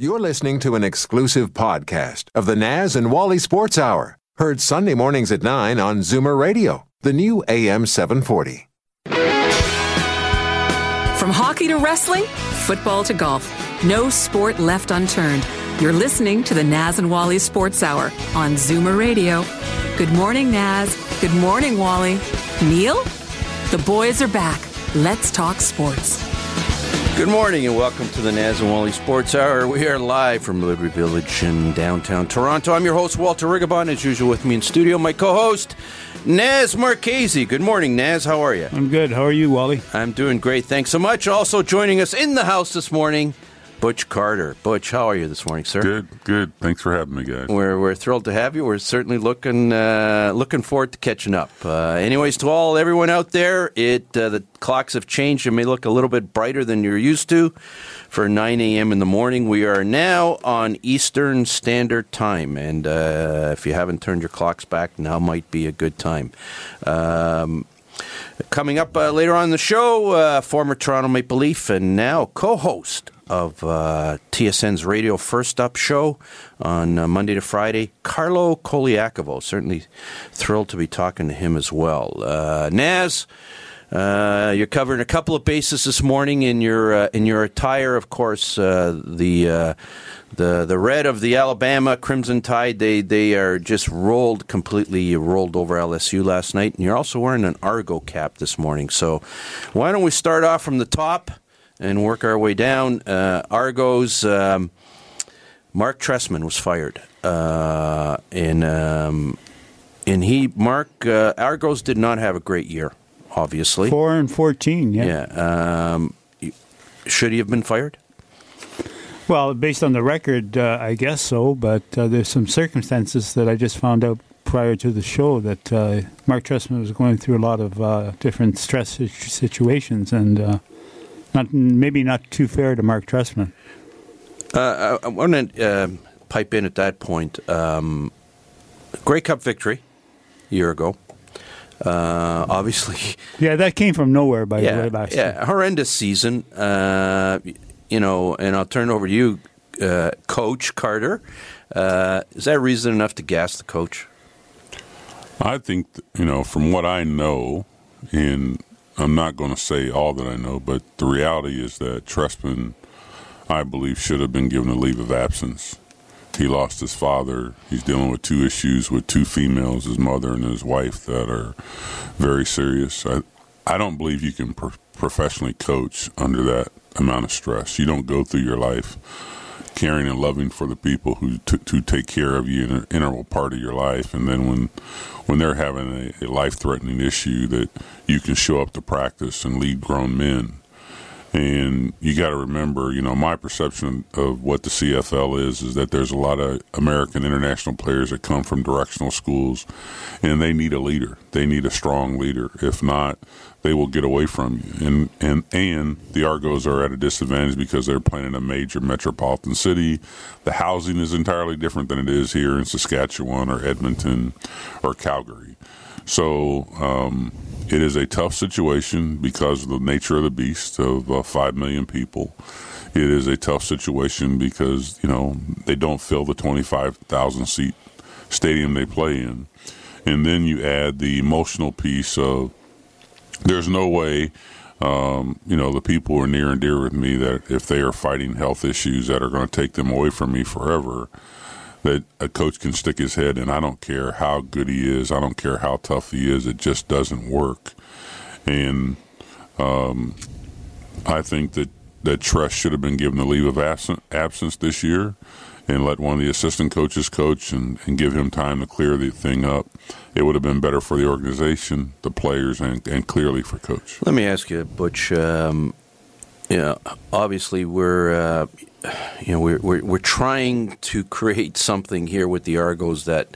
You're listening to an exclusive podcast of the Naz and Wally Sports Hour, heard Sunday mornings at 9 on Zoomer Radio, the new AM 740. From hockey to wrestling, football to golf, no sport left unturned. You're listening to the Naz and Wally Sports Hour on Zoomer Radio. Good morning, Naz. Good morning, Wally. Neil? The boys are back. Let's talk sports. Good morning and welcome to the Naz and Wally Sports Hour. We are live from Liberty Village in downtown Toronto. I'm your host, Walter Rigobon. As usual, with me in studio, my co host, Naz Marchese. Good morning, Naz. How are you? I'm good. How are you, Wally? I'm doing great. Thanks so much. Also joining us in the house this morning, Butch Carter. Butch, how are you this morning, sir? Good, good. Thanks for having me, guys. We're, we're thrilled to have you. We're certainly looking uh, looking forward to catching up. Uh, anyways, to all everyone out there, it uh, the clocks have changed. It may look a little bit brighter than you're used to. For 9 a.m. in the morning, we are now on Eastern Standard Time, and uh, if you haven't turned your clocks back, now might be a good time. Um, Coming up uh, later on the show, uh, former Toronto Maple Leaf and now co-host of uh, TSN's Radio First Up show on uh, Monday to Friday, Carlo Colaiacovo. Certainly thrilled to be talking to him as well. Uh, Naz, uh, you're covering a couple of bases this morning in your uh, in your attire. Of course, uh, the uh, the the red of the Alabama Crimson Tide. They they are just rolled completely rolled over LSU last night, and you're also wearing an Argo cap this morning. So, why don't we start off from the top and work our way down? Uh, Argos. Um, Mark Trestman was fired, uh, and um, and he Mark uh, Argos did not have a great year obviously. Four and fourteen. Yeah. Yeah. Um, should he have been fired? Well, based on the record, uh, I guess so. But uh, there's some circumstances that I just found out prior to the show that uh, Mark Trestman was going through a lot of uh, different stress situations, and uh, not maybe not too fair to Mark Trestman. Uh, I, I want to pipe in at that point. Um, Grey Cup victory a year ago. Uh, obviously, yeah, that came from nowhere. By yeah, the way, last yeah, year. horrendous season. Uh, you know, and I'll turn over to you, uh, Coach Carter. Uh, is that reason enough to gas the coach? I think you know from what I know, and I'm not going to say all that I know, but the reality is that Trestman, I believe, should have been given a leave of absence. He lost his father. He's dealing with two issues with two females, his mother and his wife, that are very serious. I, I don't believe you can pro- professionally coach under that amount of stress. You don't go through your life caring and loving for the people who t- to take care of you in an integral part of your life, and then when when they're having a, a life threatening issue, that you can show up to practice and lead grown men and you got to remember, you know, my perception of what the CFL is is that there's a lot of American international players that come from directional schools, and they need a leader. They need a strong leader. If not, they will get away from you. And and and the Argos are at a disadvantage because they're playing in a major metropolitan city. The housing is entirely different than it is here in Saskatchewan or Edmonton or Calgary. So. Um, it is a tough situation because of the nature of the beast of uh, five million people. It is a tough situation because you know they don't fill the twenty-five thousand seat stadium they play in, and then you add the emotional piece of there's no way. Um, you know, the people who are near and dear with me that if they are fighting health issues that are going to take them away from me forever, that a coach can stick his head in. I don't care how good he is. I don't care how tough he is. It just doesn't work. And um, I think that that Tress should have been given the leave of absence this year and let one of the assistant coaches coach and, and give him time to clear the thing up. It would have been better for the organization, the players, and, and clearly for coach. Let me ask you, Butch. Um, you know, obviously we're uh, you know we're, we're we're trying to create something here with the Argos that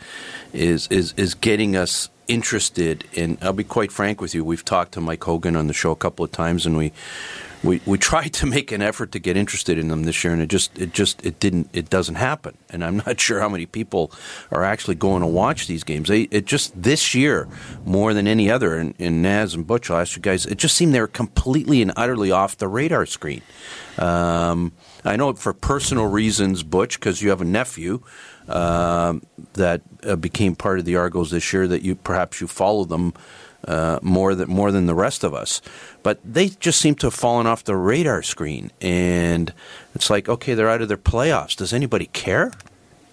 is is is getting us interested in. I'll be quite frank with you. We've talked to Mike Hogan on the show a couple of times, and we we we tried to make an effort to get interested in them this year, and it just it just it didn't it doesn't happen. And I'm not sure how many people are actually going to watch these games. They, it just this year more than any other. And, and Naz and Butch, I'll ask you guys, it just seemed they were completely and utterly off the radar screen. Um, I know for personal reasons, Butch, because you have a nephew uh, that uh, became part of the Argos this year. That you perhaps you follow them uh, more than more than the rest of us. But they just seem to have fallen off the radar screen, and it's like, okay, they're out of their playoffs. Does anybody care?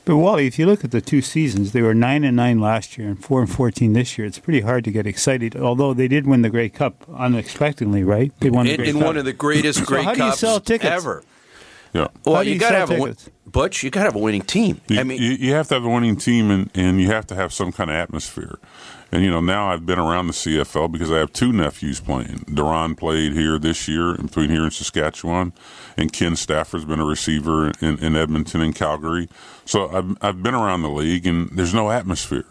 But Wally, if you look at the two seasons, they were nine and nine last year and four and fourteen this year. It's pretty hard to get excited. Although they did win the Grey Cup unexpectedly, right? They won the in, Grey in Cup. one of the greatest So Grey how do you Cups sell tickets? ever. Yeah. Well, How you, you got to sell have a win- Butch. You got to have a winning team. You, I mean, you, you have to have a winning team, and, and you have to have some kind of atmosphere. And you know, now I've been around the CFL because I have two nephews playing. Duron played here this year, in between here and Saskatchewan, and Ken Stafford's been a receiver in, in Edmonton and Calgary. So I've I've been around the league, and there's no atmosphere.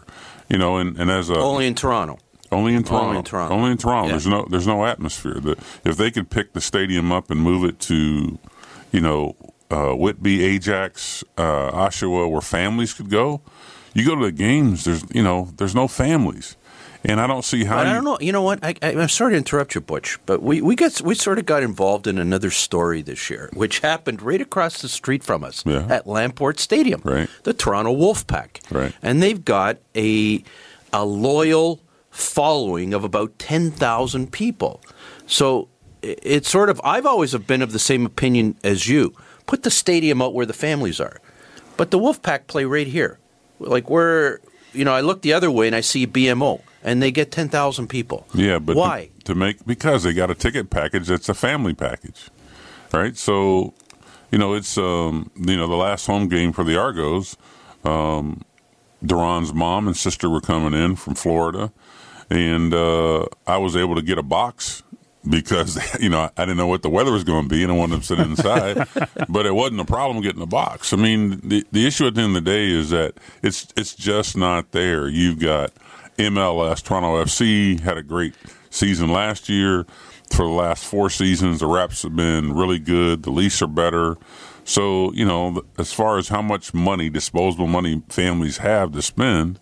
You know, and, and as a only in Toronto. only in Toronto. Only in Toronto. Only in Toronto. Yeah. There's no there's no atmosphere. The, if they could pick the stadium up and move it to, you know, uh, Whitby, Ajax, uh, Oshawa, where families could go, you go to the games. There's you know there's no families, and I don't see how. But I don't know. You know what? I, I'm sorry to interrupt you, Butch, but we, we got we sort of got involved in another story this year, which happened right across the street from us Yeah. at Lamport Stadium, Right. the Toronto Wolfpack, Right. and they've got a a loyal following of about ten thousand people. So it's sort of I've always have been of the same opinion as you. Put the stadium out where the families are, but the Wolfpack play right here. Like we're you know I look the other way and I see BMO and they get ten thousand people. Yeah, but to- why? To, make because they got a ticket package that's a family package, right? So, you know, it's um, you know the last home game for the Argos. Um, Duron's mom and sister were coming in from Florida, and uh, I was able to get a box because you know I didn't know what the weather was going to be, and I wanted them sitting inside. but it wasn't a problem getting a box. I mean, the the issue at the end of the day is that it's it's just not there. You've got MLS, Toronto FC had a great season last year. For the last four seasons, the reps have been really good. The Leafs are better. So, you know, as far as how much money, disposable money families have to spend,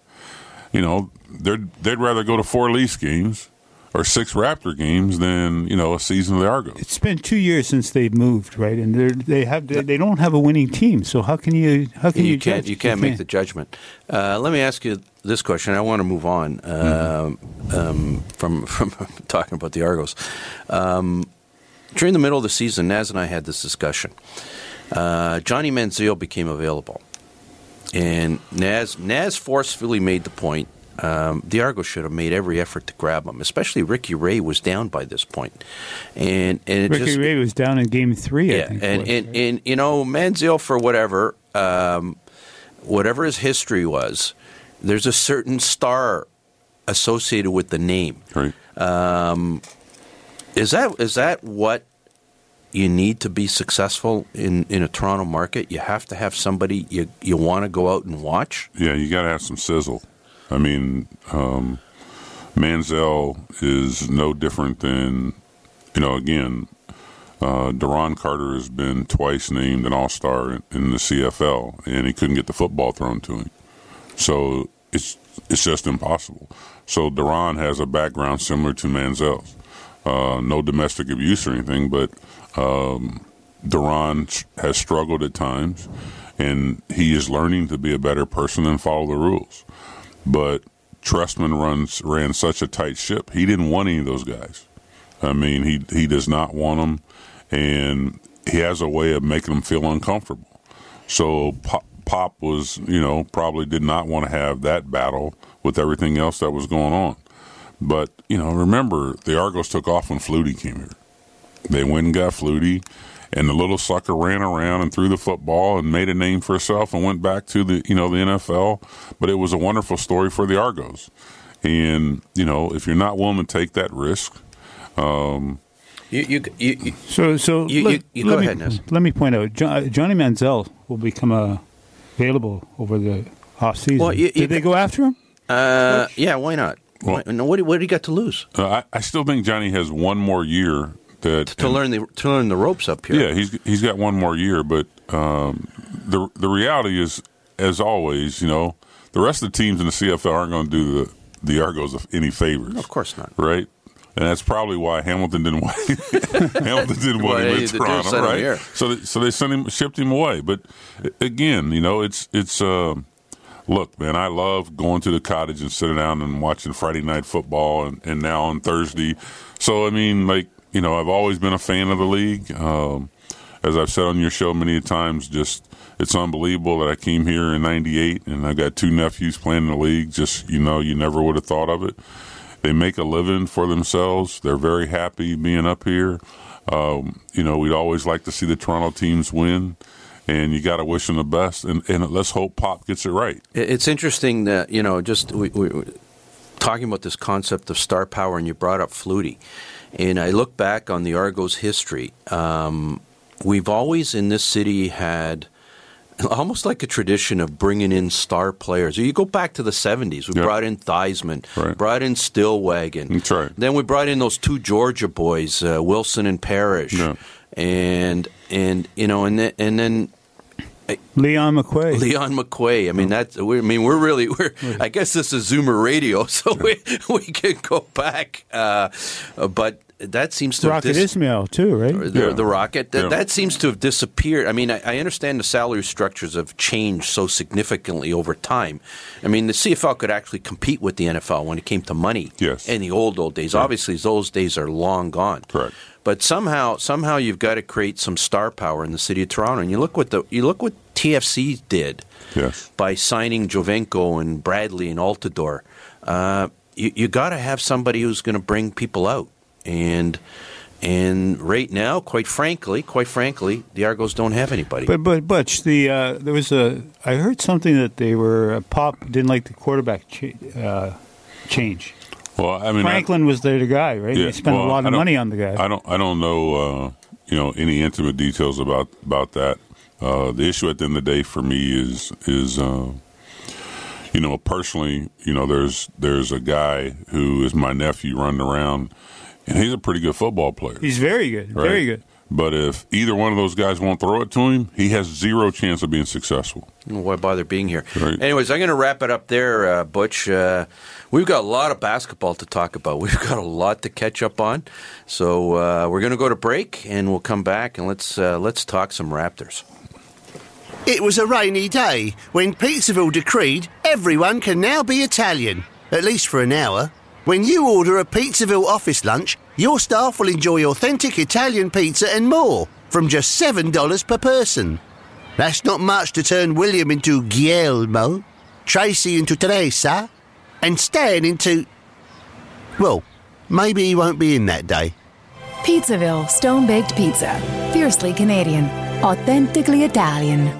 you know, they'd, they'd rather go to four Leafs games or six Raptor games than, you know, a season of the Argos. It's been two years since they've moved, right? And they're, they have they, they don't have a winning team. So how can you how can you, you can't judge? you can't make the judgment. Uh, let me ask you this question. I want to move on uh, um, from from talking about the Argos. Um, during the middle of the season, Naz and I had this discussion. Uh, Johnny Manziel became available, and Naz Naz forcefully made the point. Um, the Argos should have made every effort to grab him, especially Ricky Ray was down by this point, and and it Ricky just, Ray was down in Game Three. I yeah, think. and, was, and, right? and you know Manziel for whatever, um, whatever his history was, there's a certain star associated with the name. Right. Is that is that what you need to be successful in, in a Toronto market? You have to have somebody you you want to go out and watch. Yeah, you got to have some sizzle. I mean, um, Manziel is no different than, you know, again, uh, Duron Carter has been twice named an All Star in, in the CFL, and he couldn't get the football thrown to him. So it's it's just impossible. So Duron has a background similar to Manziel's. Uh, no domestic abuse or anything, but um, Duron has struggled at times, and he is learning to be a better person and follow the rules. But Trestman runs ran such a tight ship. He didn't want any of those guys. I mean, he he does not want them, and he has a way of making them feel uncomfortable. So Popp, Popp was, you know, probably did not want to have that battle with everything else that was going on. But you know, remember the Argos took off when Flutie came here. They went and got Flutie, and the little sucker ran around and threw the football and made a name for herself and went back to the you know the NFL. But it was a wonderful story for the Argos. And you know, if you're not willing to take that risk, You you, you, you So, so You- let, you- you let go me, ahead, Naz. Let me point out, Jo- Johnny Manziel will become uh, available over the off season. Well, you- you Did they go after him? uh, yeah, why not? Well- what, do- what do you got to lose? uh, I, I still think Johnny has one more year that to learn the to learn the ropes up here. Yeah, he's he's got one more year, but um, the the reality is, as always, you know, the rest of the teams in the CFL aren't going to do the the Argos any favors. Of course not. Right. And that's probably why Hamilton didn't want Hamilton didn't want Well, him in Toronto, right? So, they, so they sent him, shipped him away. But again, you know, it's it's. um look, man, I love going to the cottage and sitting down and watching Friday night football, and, and now on Thursday. So I mean, like you know, I've always been a fan of the league. Um, as I've said on your show many times, just it's unbelievable that I came here in '98 and I got two nephews playing in the league. Just you know, you never would have thought of it. They make a living for themselves. They're very happy being up here. Um, you know, we'd always like to see the Toronto teams win, and you got to wish them the best. And, and let's hope Popp gets it right. It's interesting that you know just we, we, talking about this concept of star power, and you brought up Flutie, and I look back on the Argos history. Um, we've always in this city had almost like a tradition of bringing in star players. You go back to the '70s. We Yeah. brought in Theismann, Right. brought in Stillwagon. That's right. Then we brought in those two Georgia boys, uh, Wilson and Parrish, Yeah. and and you know, and then, and then Leon McQuay. Leon McQuay. I mean, that's. we I mean, we're really. We're. I guess this is Zoomer Radio, so we we can go back. Uh, but that seems to have Rocket dis- Ismail too, right? the, Yeah. the rocket that, Yeah. that seems to have disappeared. I mean, I, I understand the salary structures have changed so significantly over time. I mean, the CFL could actually compete with the NFL when it came to money. Yes. in the old old days. Obviously, those days are long gone. Correct. But somehow, somehow, you've got to create some star power in the city of Toronto. And you look what the you look what TFC did Yes. by signing Giovinco and Bradley and Altidore. Uh, you you got to have somebody who's going to bring people out, and and right now, quite frankly, quite frankly, the Argos don't have anybody. But but Butch, the uh, there was a I heard something that they were uh, Popp didn't like the quarterback cha- uh, change. Well, I mean, I- Franklin was there the guy, right? Yeah, They spent well, a lot of money on the guy. I don't. I don't know. Uh, you know any intimate details about about that. Uh, the issue at the end of the day for me is is uh, you know personally. You know, there's there's a guy who is my nephew running around, and he's a pretty good football player. He's very good, right? very good. But if either one of those guys won't throw it to him, he has zero chance of being successful. Why bother being here? Right. Anyways, I'm going to wrap it up there, uh, Butch. Uh, we've got a lot of basketball to talk about. We've got a lot to catch up on. So uh, we're going to go to break, and we'll come back and let's uh, let's talk some Raptors. It was a rainy day when Pizzaville decreed everyone can now be Italian, at least for an hour. When you order a Pizzaville office lunch, your staff will enjoy authentic Italian pizza and more from just $7 per person. That's not much to turn William into Guillermo, Tracy into Teresa, and Stan into. Well, maybe he won't be in that day. Pizzaville Stone Baked Pizza. Fiercely Canadian. Authentically Italian.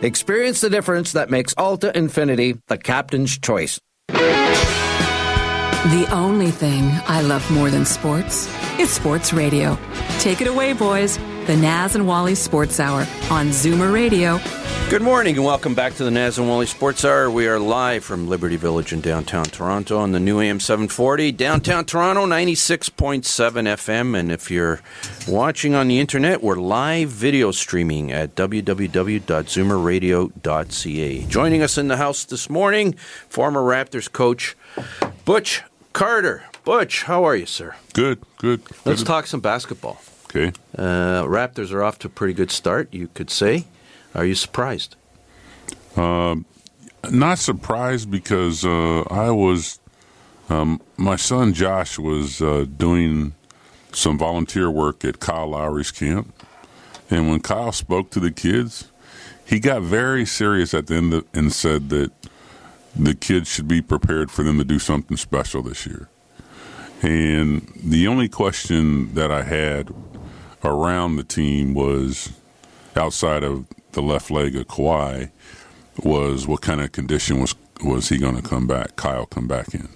Experience the difference that makes Alta Infiniti the captain's choice. The only thing I love more than sports is sports radio. Take it away, boys. The Naz and Wally Sports Hour on Zoomer Radio. Good morning and welcome back to the Naz and Wally Sports Hour. We are live from Liberty Village in downtown Toronto on the new AM 740. Downtown Toronto, 96.7 FM. And if you're watching on the internet, we're live video streaming at www.zoomerradio.ca. Joining us in the house this morning, former Raptors coach Butch Carter. Butch, how are you, sir? Good, good. Let's good. talk some basketball. Okay. Uh, Raptors are off to a pretty good start, you could say. Are you surprised? Um, not surprised because uh, I was, um, my son Josh was uh, doing some volunteer work at Kyle Lowry's camp. And when Kyle spoke to the kids, he got very serious at the end of, and said that the kids should be prepared for them to do something special this year. And the only question that I had around the team was outside of the left leg of Kawhi was what kind of condition was was he going to come back? Kyle come back in,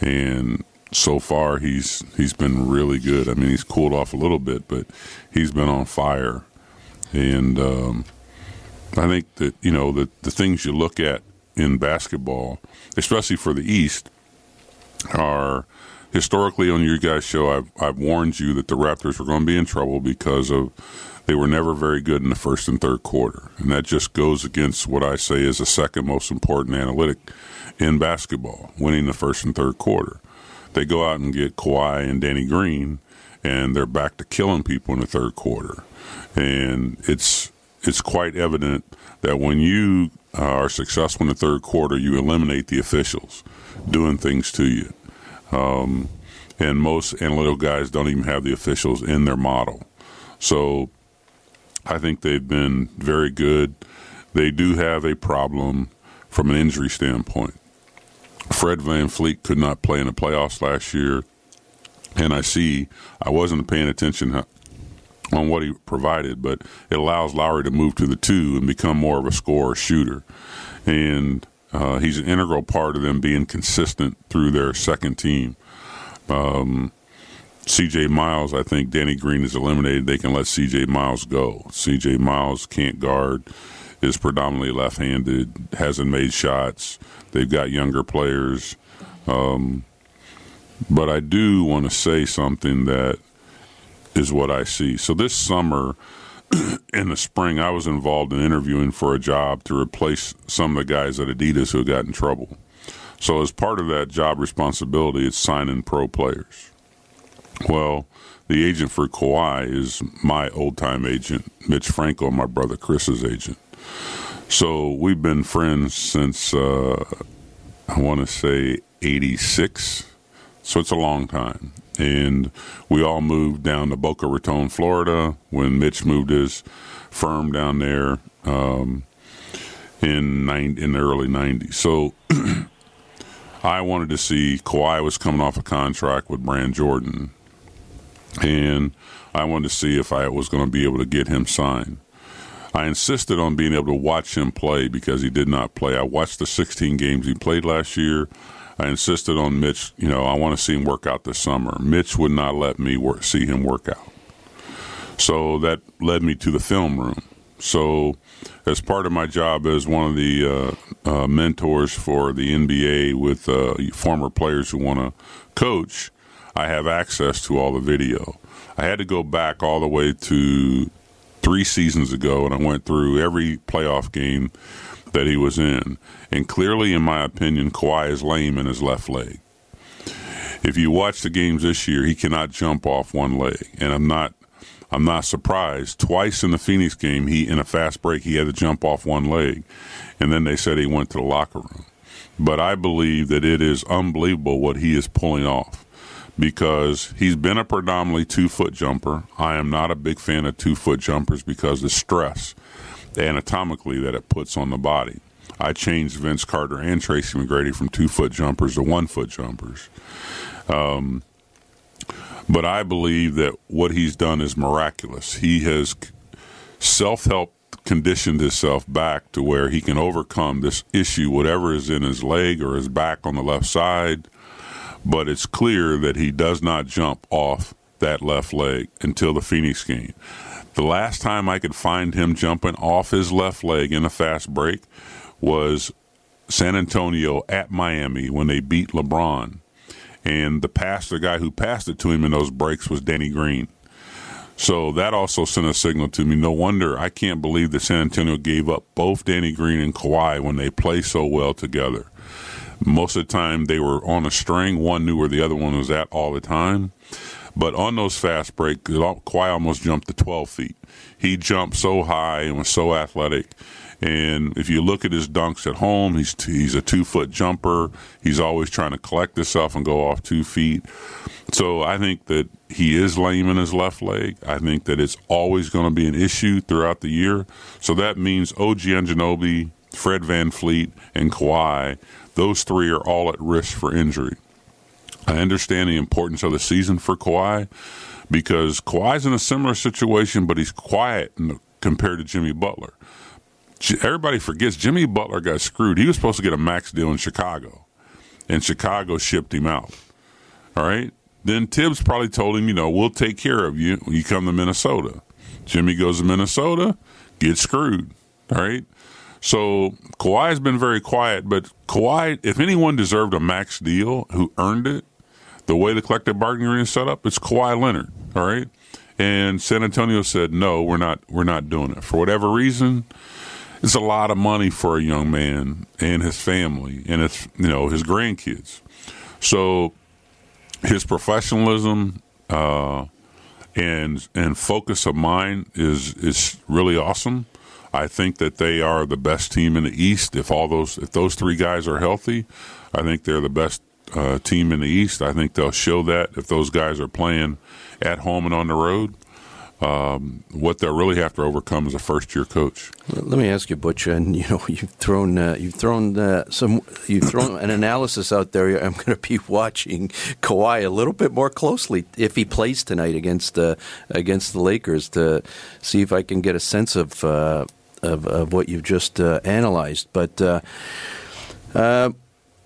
and so far he's he's been really good. I mean, he's cooled off a little bit, but he's been on fire, and um, I think that you know the the things you look at in basketball, especially for the East, are historically on your guys' show. I've I've warned you that the Raptors were going to be in trouble because of they were never very good in the first and third quarter, and that just goes against what I say is the second most important analytic in basketball: winning the first and third quarter. They go out and get Kawhi and Danny Green, and they're back to killing people in the third quarter, and it's it's quite evident that when you uh, are successful in the third quarter, you eliminate the officials doing things to you. Um, and most analytical guys don't even have the officials in their model. So I think they've been very good. They do have a problem from an injury standpoint. Fred VanVleet could not play in the playoffs last year. And I see, I wasn't paying attention on what he provided, but it allows Lowry to move to the two and become more of a scorer shooter. And uh, he's an integral part of them being consistent through their second team. Um, CJ Miles, I think Danny Green is eliminated. They can let CJ Miles go. CJ Miles can't guard, is predominantly left handed, hasn't made shots. They've got younger players. Um, but I do want to say something that is what I see. So this summer, in the spring, I was involved in interviewing for a job to replace some of the guys at Adidas who got in trouble. So as part of that job responsibility, it's signing pro players. Well, the agent for Kawhi is my old time agent, Mitch Frankel, my brother Chris's agent. So we've been friends since uh, I want to say '86. So it's a long time. And we all moved down to Boca Raton, Florida, when Mitch moved his firm down there um, in nine, in the early '90s. So I wanted to see Kawhi was coming off a contract with Brand Jordan, and I wanted to see if I was going to be able to get him signed. I insisted on being able to watch him play because he did not play. I watched the 16 games he played last year. I insisted on Mitch. You know, I want to see him work out this summer. Mitch would not let me work, see him work out. So that led me to the film room. So, as part of my job as one of the uh, uh, mentors for the NBA with uh, former players who want to coach, I have access to all the video. I had to go back all the way to three seasons ago, and I went through every playoff game that he was in. And clearly, in my opinion, Kawhi is lame in his left leg. If you watch the games this year, he cannot jump off one leg, and I'm not. I'm not surprised. Twice in the Phoenix game, he in a fast break, he had to jump off one leg, and then they said he went to the locker room. But I believe that it is unbelievable what he is pulling off because he's been a predominantly two foot jumper. I am not a big fan of two foot jumpers because the stress anatomically that it puts on the body. I changed Vince Carter and Tracy McGrady from two foot jumpers to one foot jumpers. Um, but I believe that what he's done is miraculous. He has self help conditioned himself back to where he can overcome this issue, whatever is in his leg or his back on the left side. but it's clear that he does not jump off that left leg until the Phoenix game. The last time I could find him jumping off his left leg in a fast break was San Antonio at Miami when they beat LeBron. And the pass, the guy who passed it to him in those breaks was Danny Green. So that also sent a signal to me. No wonder I can't believe that San Antonio gave up both Danny Green and Kawhi when they play so well together. Most of the time they were on a string. One knew where the other one was at all the time. But on those fast breaks, Kawhi almost jumped to 12 feet. He jumped so high and was so athletic. And if you look at his dunks at home, he's he's a two foot jumper. He's always trying to collect himself and go off two feet. So I think that he is lame in his left leg. I think that it's always going to be an issue throughout the year. So that means OG Anunoby, Fred VanVleet, and Kawhi, those three are all at risk for injury. I understand the importance of the season for Kawhi because Kawhi's in a similar situation, but he's quiet compared to Jimmy Butler. Everybody forgets Jimmy Butler got screwed. He was supposed to get a max deal in Chicago, and Chicago shipped him out. All right. Then Thibs probably told him, you know, we'll take care of you when you come to Minnesota. Jimmy goes to Minnesota, gets screwed. All right. So Kawhi has been very quiet, but Kawhi, if anyone deserved a max deal who earned it, the way the collective bargaining agreement is set up, it's Kawhi Leonard. All right. And San Antonio said, no, we're not, we're not doing it for whatever reason. It's a lot of money for a young man and his family and his, you know, his grandkids. So his professionalism uh, and and focus of mind is is really awesome. I think that they are the best team in the East. If all those if those three guys are healthy, I think they're the best uh, team in the East. I think they'll show that if those guys are playing at home and on the road. Um, what they'll really have to overcome is a first year coach. Let me ask you, Butch, and you know you've thrown uh, you've thrown uh, some you've thrown an analysis out there. I'm going to be watching Kawhi a little bit more closely if he plays tonight against uh, against the Lakers to see if I can get a sense of uh, of, of, what you've just uh, analyzed. But uh,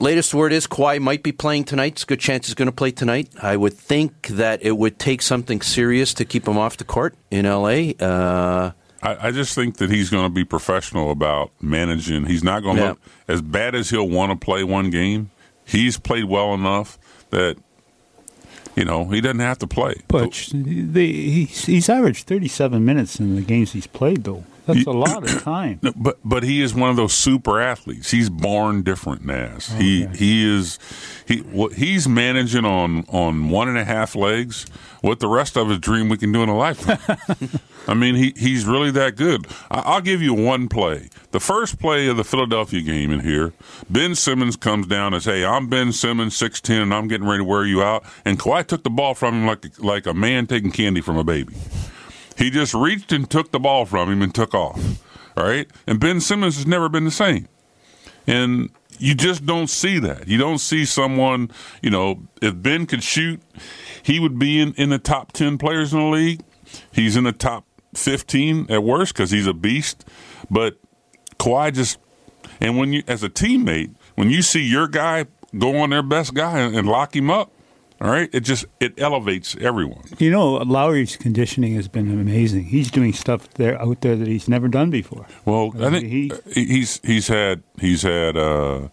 Latest word is Kawhi might be playing tonight. It's a good chance he's going to play tonight. I would think that it would take something serious to keep him off the court in LA. Uh, I, I, just think that he's going to be professional about managing. He's not going to yeah. look as bad as he'll want to play one game. He's played well enough that you know he doesn't have to play. But the, he's, he's averaged 37 minutes in the games he's played, though. That's a lot of time. But but he is one of those super athletes. He's born different, Naz. Okay. He he is he what he's managing on on one and a half legs. What the rest of us dream we can do in a lifetime. I mean, he he's really that good. I, will give you one play. The first play of the Philadelphia game in here, Ben Simmons comes down and says, "Hey, I'm Ben Simmons, six ten, and I'm getting ready to wear you out." And Kawhi took the ball from him like like a man taking candy from a baby. He just reached and took the ball from him and took off. All right. And Ben Simmons has never been the same. And you just don't see that. You don't see someone, you know, if Ben could shoot, he would be in, in the top 10 players in the league. He's in the top 15 at worst because he's a beast. But Kawhi just, and when you, as a teammate, when you see your guy go on their best guy and lock him up, all right, it just it elevates everyone. You know, Lowry's conditioning has been amazing. He's doing stuff there out there that he's never done before. Well, I think he, he's he's had he's had uh,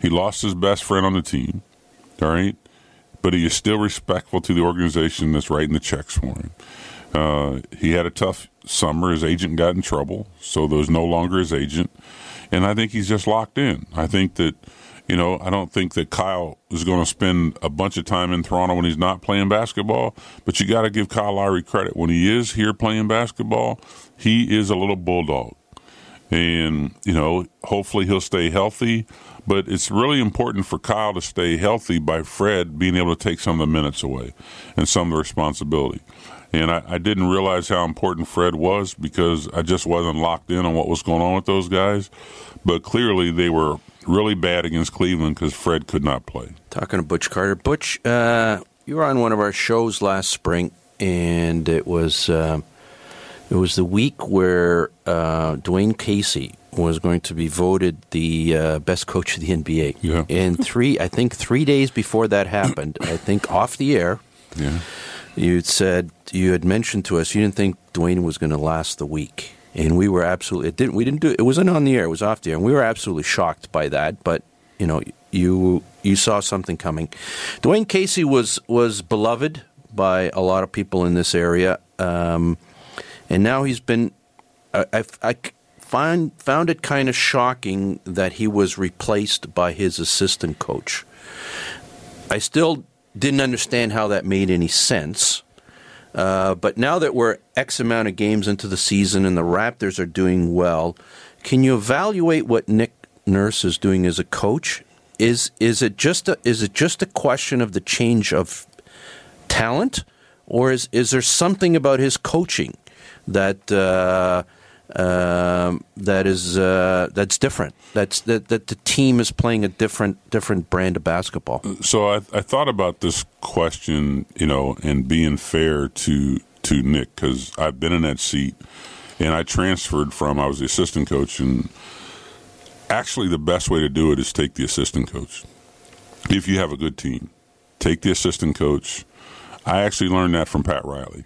he lost his best friend on the team. All right, but he is still respectful to the organization that's writing the checks for him. Uh, he had a tough summer. His agent got in trouble, so there's no longer his agent, and I think he's just locked in. I think that you know, I don't think that Kyle is going to spend a bunch of time in Toronto when he's not playing basketball, but you got to give Kyle Lowry credit. When he is here playing basketball, he is a little bulldog. And, you know, hopefully he'll stay healthy. But it's really important for Kyle to stay healthy by Fred being able to take some of the minutes away and some of the responsibility. And I, I, didn't realize how important Fred was because I just wasn't locked in on what was going on with those guys. But clearly they were really bad against Cleveland because Fred could not play. Talking to Butch Carter. Butch, uh, you were on one of our shows last spring, and it was uh, It was the week where uh, Dwayne Casey was going to be voted the uh, best coach of the NBA. Yeah. And three, I think three days before that happened, I think off the air, Yeah. you said you had mentioned to us you didn't think Dwayne was going to last the week, and we were absolutely it didn't we didn't do it wasn't on the air it was off the air, and we were absolutely shocked by that. But you know you you saw something coming. Dwayne Casey was was beloved by a lot of people in this area, um, and now he's been. I, I, I find found it kind of shocking that he was replaced by his assistant coach. I still didn't understand how that made any sense. Uh, but now that we're X amount of games into the season and the Raptors are doing well, can you evaluate what Nick Nurse is doing as a coach? Is is it just a, is it just a question of the change of talent, or is is there something about his coaching that uh, um that is uh, that's different? That's that that the team is playing a different different brand of basketball. So I, I thought about this question, you know, and being fair to to Nick because I've been in that seat, and I transferred from I was the assistant coach, and actually the best way to do it is take the assistant coach. If you have a good team, take the assistant coach. I actually learned that from Pat Riley.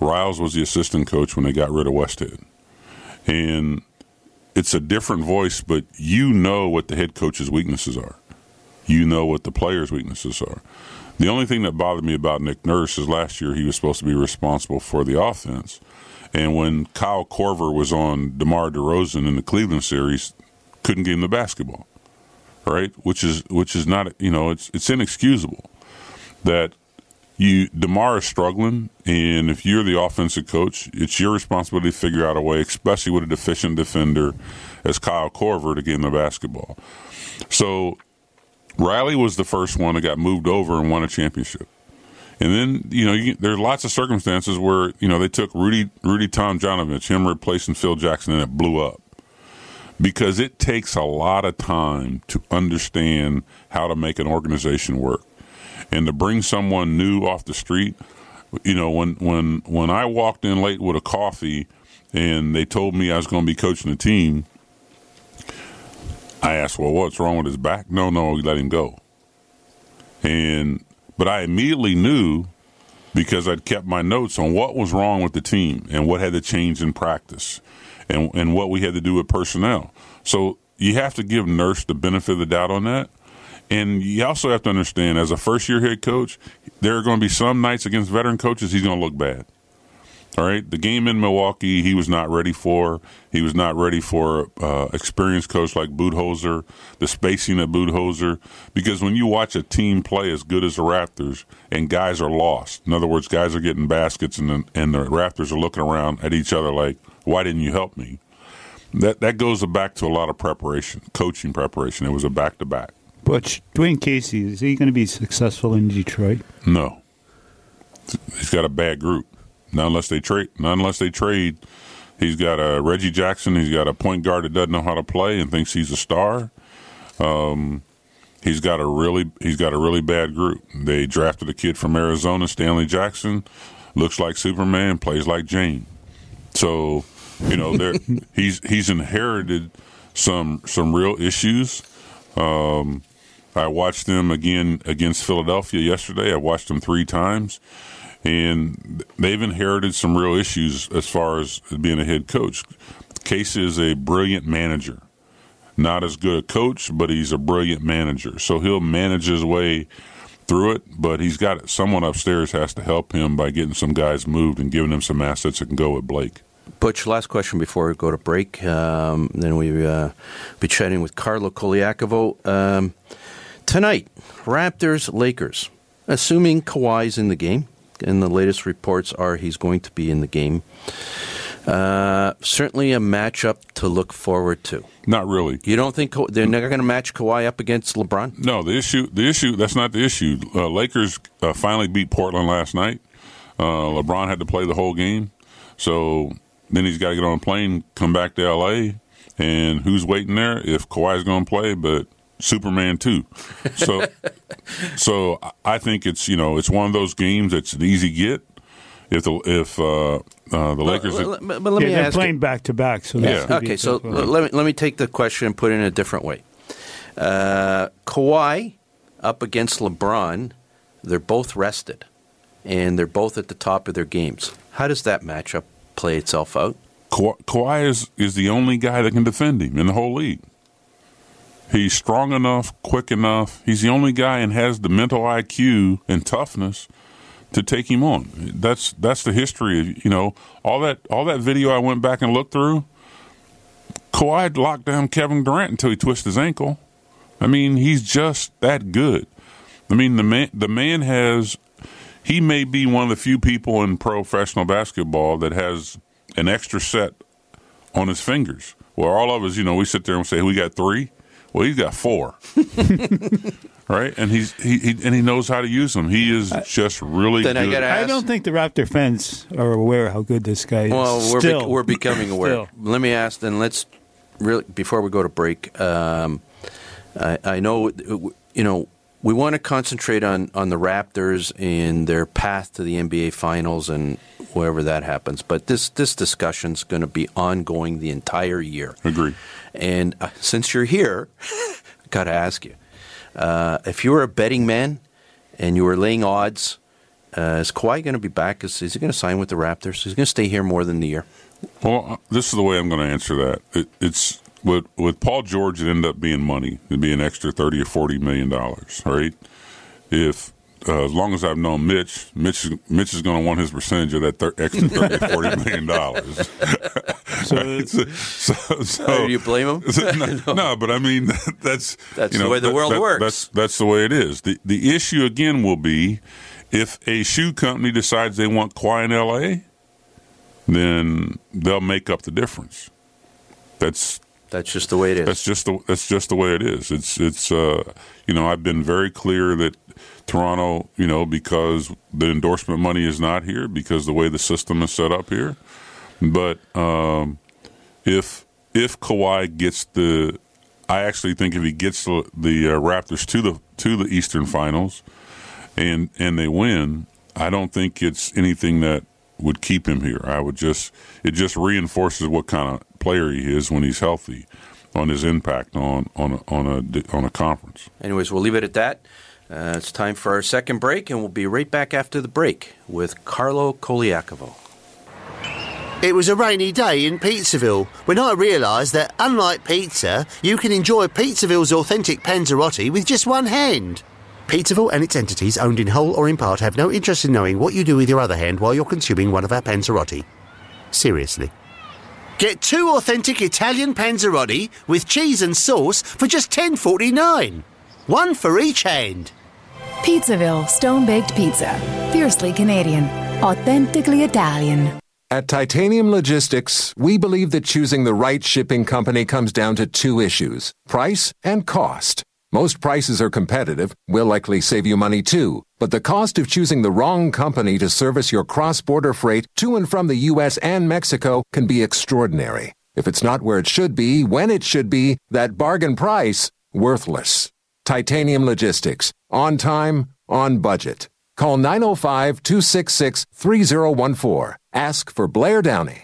Riles was the assistant coach when they got rid of Westhead, and it's a different voice, but you know what the head coach's weaknesses are you know what the players' weaknesses are. The only thing that bothered me about Nick Nurse is last year he was supposed to be responsible for the offense. And when Kyle Korver was on DeMar DeRozan in the Cleveland series, couldn't get him the basketball. Right? Which is which is not you know, it's it's inexcusable that you DeMar is struggling and if you're the offensive coach, it's your responsibility to figure out a way, especially with a deficient defender as Kyle Korver to get him the basketball. So Riley was the first one that got moved over and won a championship. And then you know you, there's lots of circumstances where you know they took Rudy Rudy Tomjanovich, him replacing Phil Jackson, and it blew up because it takes a lot of time to understand how to make an organization work and to bring someone new off the street. You know when when when I walked in late with a coffee and they told me I was going to be coaching the team, I asked, "Well, what's wrong with his back?" No, no, we let him go. And but I immediately knew because I'd kept my notes on what was wrong with the team and what had to change in practice and and what we had to do with personnel. So you have to give Nurse the benefit of the doubt on that. And you also have to understand, as a first year head coach, there are going to be some nights against veteran coaches he's going to look bad. All right, the game in Milwaukee, he was not ready for. He was not ready for uh, experienced coach like Budenholzer, the spacing of Budenholzer. Because when you watch a team play as good as the Raptors, and guys are lost, in other words, guys are getting baskets, and the, and the Raptors are looking around at each other like, "Why didn't you help me?" That that goes back to a lot of preparation, coaching preparation. It was a back to back. But Dwayne Casey, is he going to be successful in Detroit? No, he's got a bad group. Not unless they trade. Not unless they trade. He's got a Reggie Jackson. He's got a point guard that doesn't know how to play and thinks he's a star. Um, he's got a really he's got a really bad group. They drafted a kid from Arizona, Stanley Jackson. Looks like Superman, plays like Jane. So, you know, there he's he's inherited some some real issues. Um, I watched them again against Philadelphia yesterday. I watched them three times and they've inherited some real issues as far as being a head coach. Casey is a brilliant manager, not as good a coach, but he's a brilliant manager. So he'll manage his way through it, but he's got someone upstairs has to help him by getting some guys moved and giving them some assets that can go with Blake. Butch, last question before we go to break. Um, then we uh, be chatting with Carlo Colaiacovo. Um, tonight, Raptors Lakers. Assuming Kawhi's in the game, and the latest reports are he's going to be in the game. Uh, certainly a matchup to look forward to. Not really. You don't think Ka- they're never going to match Kawhi up against LeBron? No, the issue, the issue, that's not the issue. Uh, Lakers uh, finally beat Portland last night. Uh, LeBron had to play the whole game, so then he's got to get on a plane, come back to L.A., and who's waiting there? If Kawhi's going to play, but Superman too. So, so I think it's you know it's one of those games that's an easy get, if the if uh, uh, the Lakers. But, but, but let yeah, me they're ask. playing back to back, so that's Yeah. okay, so tough. let me let me take the question and put it in a different way. Uh, Kawhi up against LeBron, they're both rested, and they're both at the top of their games. How does that matchup play itself out? Ka- Kawhi is, is the only guy that can defend him in the whole league. He's strong enough, quick enough. He's the only guy and has the mental IQ and toughness to take him on. That's that's the history. Of, you know, all that all that video I went back and looked through. Kawhi locked down Kevin Durant until he twisted his ankle. I mean, he's just that good. I mean, the man the man has he may be one of the few people in professional basketball that has an extra set on his fingers. Where all of us, you know, we sit there and say we got three. Well, he's got four, right? And he's he, he and he knows how to use them. He is just really Then I good. gotta ask- I don't think the Raptor fans are aware how good this guy is. Well, we're, Still. bec- we're becoming aware. Still. Let me ask then. Let's really before we go to break. Um, I, I know you know we want to concentrate on on the Raptors and their path to the NBA Finals and wherever that happens. But this this discussion's going to be ongoing the entire year. Agree. And uh, since you're here, I got to ask you: uh, if you were a betting man and you were laying odds. Uh, is Kawhi going to be back? Is, is he going to sign with the Raptors? Is he going to stay here more than the year? Well, uh, this is the way I'm going to answer that. It, it's with with Paul George, it ended up being money. It'd be an extra thirty or forty million dollars, right? If uh, as long as I've known Mitch, Mitch is, Mitch is going to want his percentage of that thir- extra thirty or forty million dollars. Right? so, so, so- Oh, do you blame him? no, no, but I mean that's That's you the way the that- world that- works. That's that's the way it is. the The issue again will be if a shoe company decides they want Kawhi in L.A., then they'll make up the difference. That's That's just the way it is. that's just the that's just the way it is. It's it's uh, you know I've been very clear that Toronto, you know, because the endorsement money is not here because the way the system is set up here. But um, if if Kawhi gets the, I actually think if he gets the, the uh, Raptors to the to the Eastern Finals, and and they win, I don't think it's anything that would keep him here. I would just it just reinforces what kind of player he is when he's healthy, on his impact on on a, on a on a conference. Anyways, we'll leave it at that. Uh, it's time for our second break, and we'll be right back after the break with Carlo Colaiacovo. It was a rainy day in Pizzaville when I realised that, unlike pizza, you can enjoy Pizzaville's authentic panzerotti with just one hand. Pizzaville and its entities, owned in whole or in part, have no interest in knowing what you do with your other hand while you're consuming one of our panzerotti. Seriously. Get two authentic Italian panzerotti with cheese and sauce for just ten forty nine. One for each hand. Pizzaville Stone Baked Pizza. Fiercely Canadian. Authentically Italian. At Titanium Logistics, we believe that choosing the right shipping company comes down to two issues price and cost. Most prices are competitive, will likely save you money too, but the cost of choosing the wrong company to service your cross border freight to and from the U.S. and Mexico can be extraordinary. If it's not where it should be, when it should be, that bargain price, worthless. Titanium Logistics. On time, on budget. Call 905 266 3014. Ask for Blair Downey.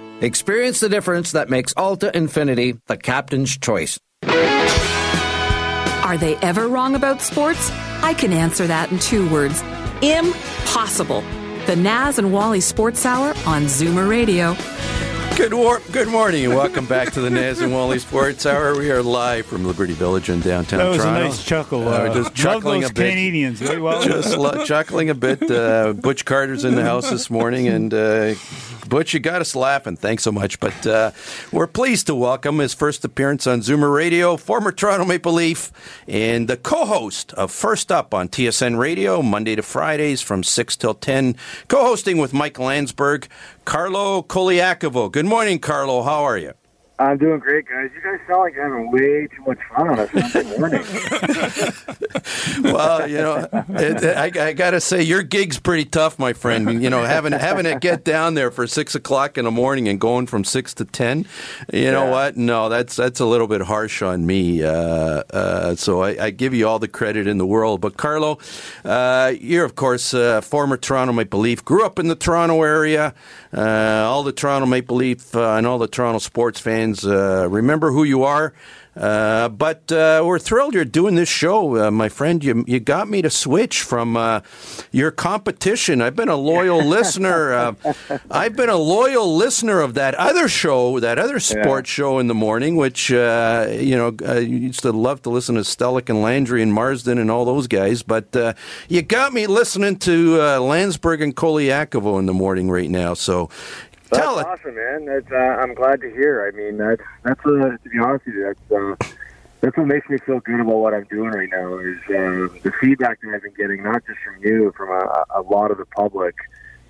Experience the difference that makes Alta Infiniti the captain's choice. Are they ever wrong about sports? I can answer that in two words impossible. The Naz and Wally Sports Hour on Zoomer Radio. Good, war- good morning and welcome back to the Naz and Wally Sports Hour. We are live from Liberty Village in downtown That was Toronto. a nice chuckle. Uh, Uh, we're just love chuckling those a bit. Canadians. Very well. Just lo- chuckling a bit. Uh, Butch Carter's in the house this morning, and uh, Butch, you got us laughing. Thanks so much. But uh, we're pleased to welcome his first appearance on Zoomer Radio, former Toronto Maple Leaf, and the co-host of First Up on TSN Radio, Monday to Fridays from six till ten, co-hosting with Mike Landsberg, Carlo Colaiacovo. Good morning, Carlo. How are you? I'm doing great, guys. You guys sound like you're having way too much fun on a Sunday morning. well, you know, it, I, I got to say your gig's pretty tough, my friend. You know, having having to get down there for six o'clock in the morning and going from six to ten. You know what? No, that's that's a little bit harsh on me. Uh, uh, so I, I give you all the credit in the world. But Carlo, uh, you're of course uh, former Toronto Maple Leaf. Grew up in the Toronto area. Uh, all the Toronto Maple Leaf uh, and all the Toronto sports fans uh, remember who you are. Uh, but uh, we're thrilled you're doing this show, uh, my friend. You you got me to switch from uh, your competition. I've been a loyal listener. Uh, I've been a loyal listener of that other show, that other sports show in the morning, which uh, you know you used to love to listen to Stellick and Landry and Marsden and all those guys. But uh, you got me listening to uh, Landsberg and Colaiacovo in the morning right now. So. That's Tell awesome, man. That's, uh, I'm glad to hear. I mean, that's that's uh, to be honest with you, that's uh, that's what makes me feel good about what I'm doing right now. Is uh, the feedback that I've been getting, not just from you, from a, a lot of the public,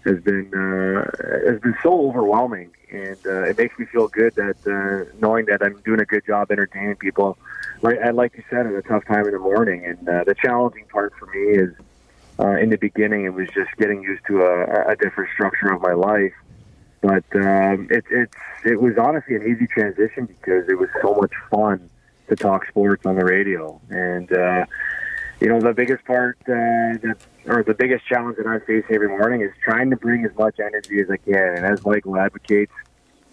has been uh, has been so overwhelming, and uh, it makes me feel good that uh, knowing that I'm doing a good job entertaining people. Like and like you said, at a tough time in the morning, and uh, the challenging part for me is uh, in the beginning, it was just getting used to a, a different structure of my life. But um, it, it's it was honestly an easy transition because it was so much fun to talk sports on the radio, and uh, you know the biggest part uh, that or the biggest challenge that I face every morning is trying to bring as much energy as I can. And as Michael advocates,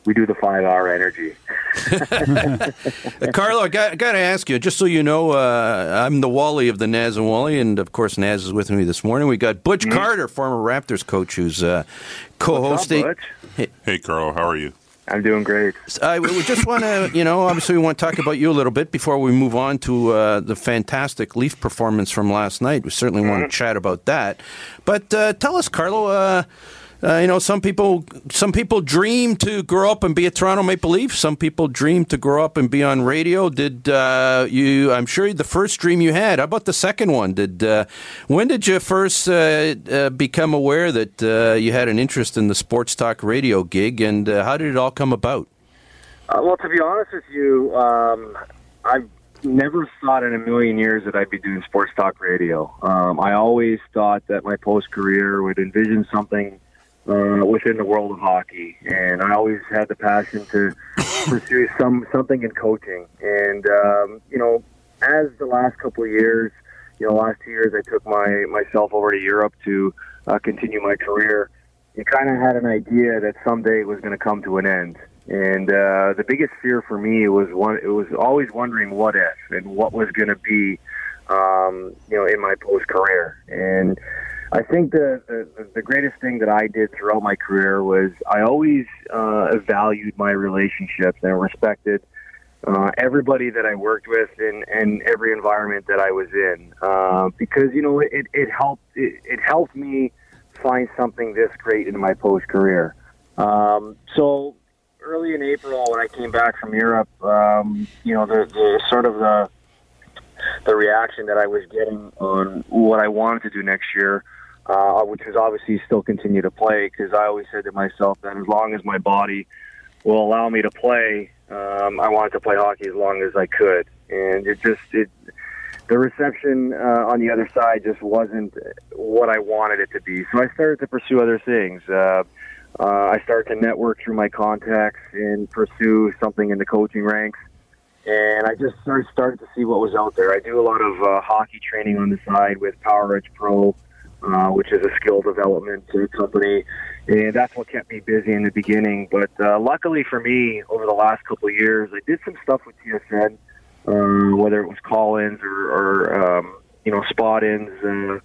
we do the five hour energy. Carlo, I got, got to ask you, just so you know, uh, I'm the Wally of the Naz and Wally, and of course, Naz is with me this morning. We got Butch Carter, former Raptors coach, who's uh, co-hosting. What's? Hey, Carlo, how are you? I'm doing great. I we just want to, you know, obviously we want to talk about you a little bit before we move on to uh, the fantastic Leaf performance from last night. We certainly want to chat about that. But uh, tell us, Carlo. Uh, uh, you know, some people some people dream to grow up and be a Toronto Maple Leaf. Some people dream to grow up and be on radio. Did uh, you? I'm sure the first dream you had. How about the second one? Did uh, when did you first uh, uh, become aware that uh, you had an interest in the sports talk radio gig, and how did it all come about? Well, to be honest with you, um, I've never thought in a million years that I'd be doing sports talk radio. Um, I always thought that my post career would envision something uh, within the world of hockey, and I always had the passion to pursue some something in coaching. And um, you know, as the last couple of years, you know, last two years, I took my myself over to Europe to uh, continue my career. You kind of had an idea that someday it was going to come to an end. And uh, the biggest fear for me was one. It was always wondering what if and what was going to be, um, you know, in my post career. And I think the, the the greatest thing that I did throughout my career was I always uh, valued my relationships and respected uh, everybody that I worked with in, in every environment that I was in uh, because you know it it helped it, it helped me find something this great in my post career. Um, so early in April when I came back from Europe, um, you know the, the sort of the the reaction that I was getting on what I wanted to do next year, uh, which was obviously still continue to play because I always said to myself that as long as my body will allow me to play, um, I wanted to play hockey as long as I could, and it just it the reception uh, on the other side just wasn't what I wanted it to be. So I started to pursue other things. Uh, uh, I started to network through my contacts and pursue something in the coaching ranks. And I just started, started to see what was out there. I do a lot of uh, hockey training on the side with Power Edge Pro, uh, which is a skill development company. And that's what kept me busy in the beginning. But uh, luckily for me, over the last couple of years, I did some stuff with TSN uh, whether it was call-ins or, or um, you know spot-ins, uh,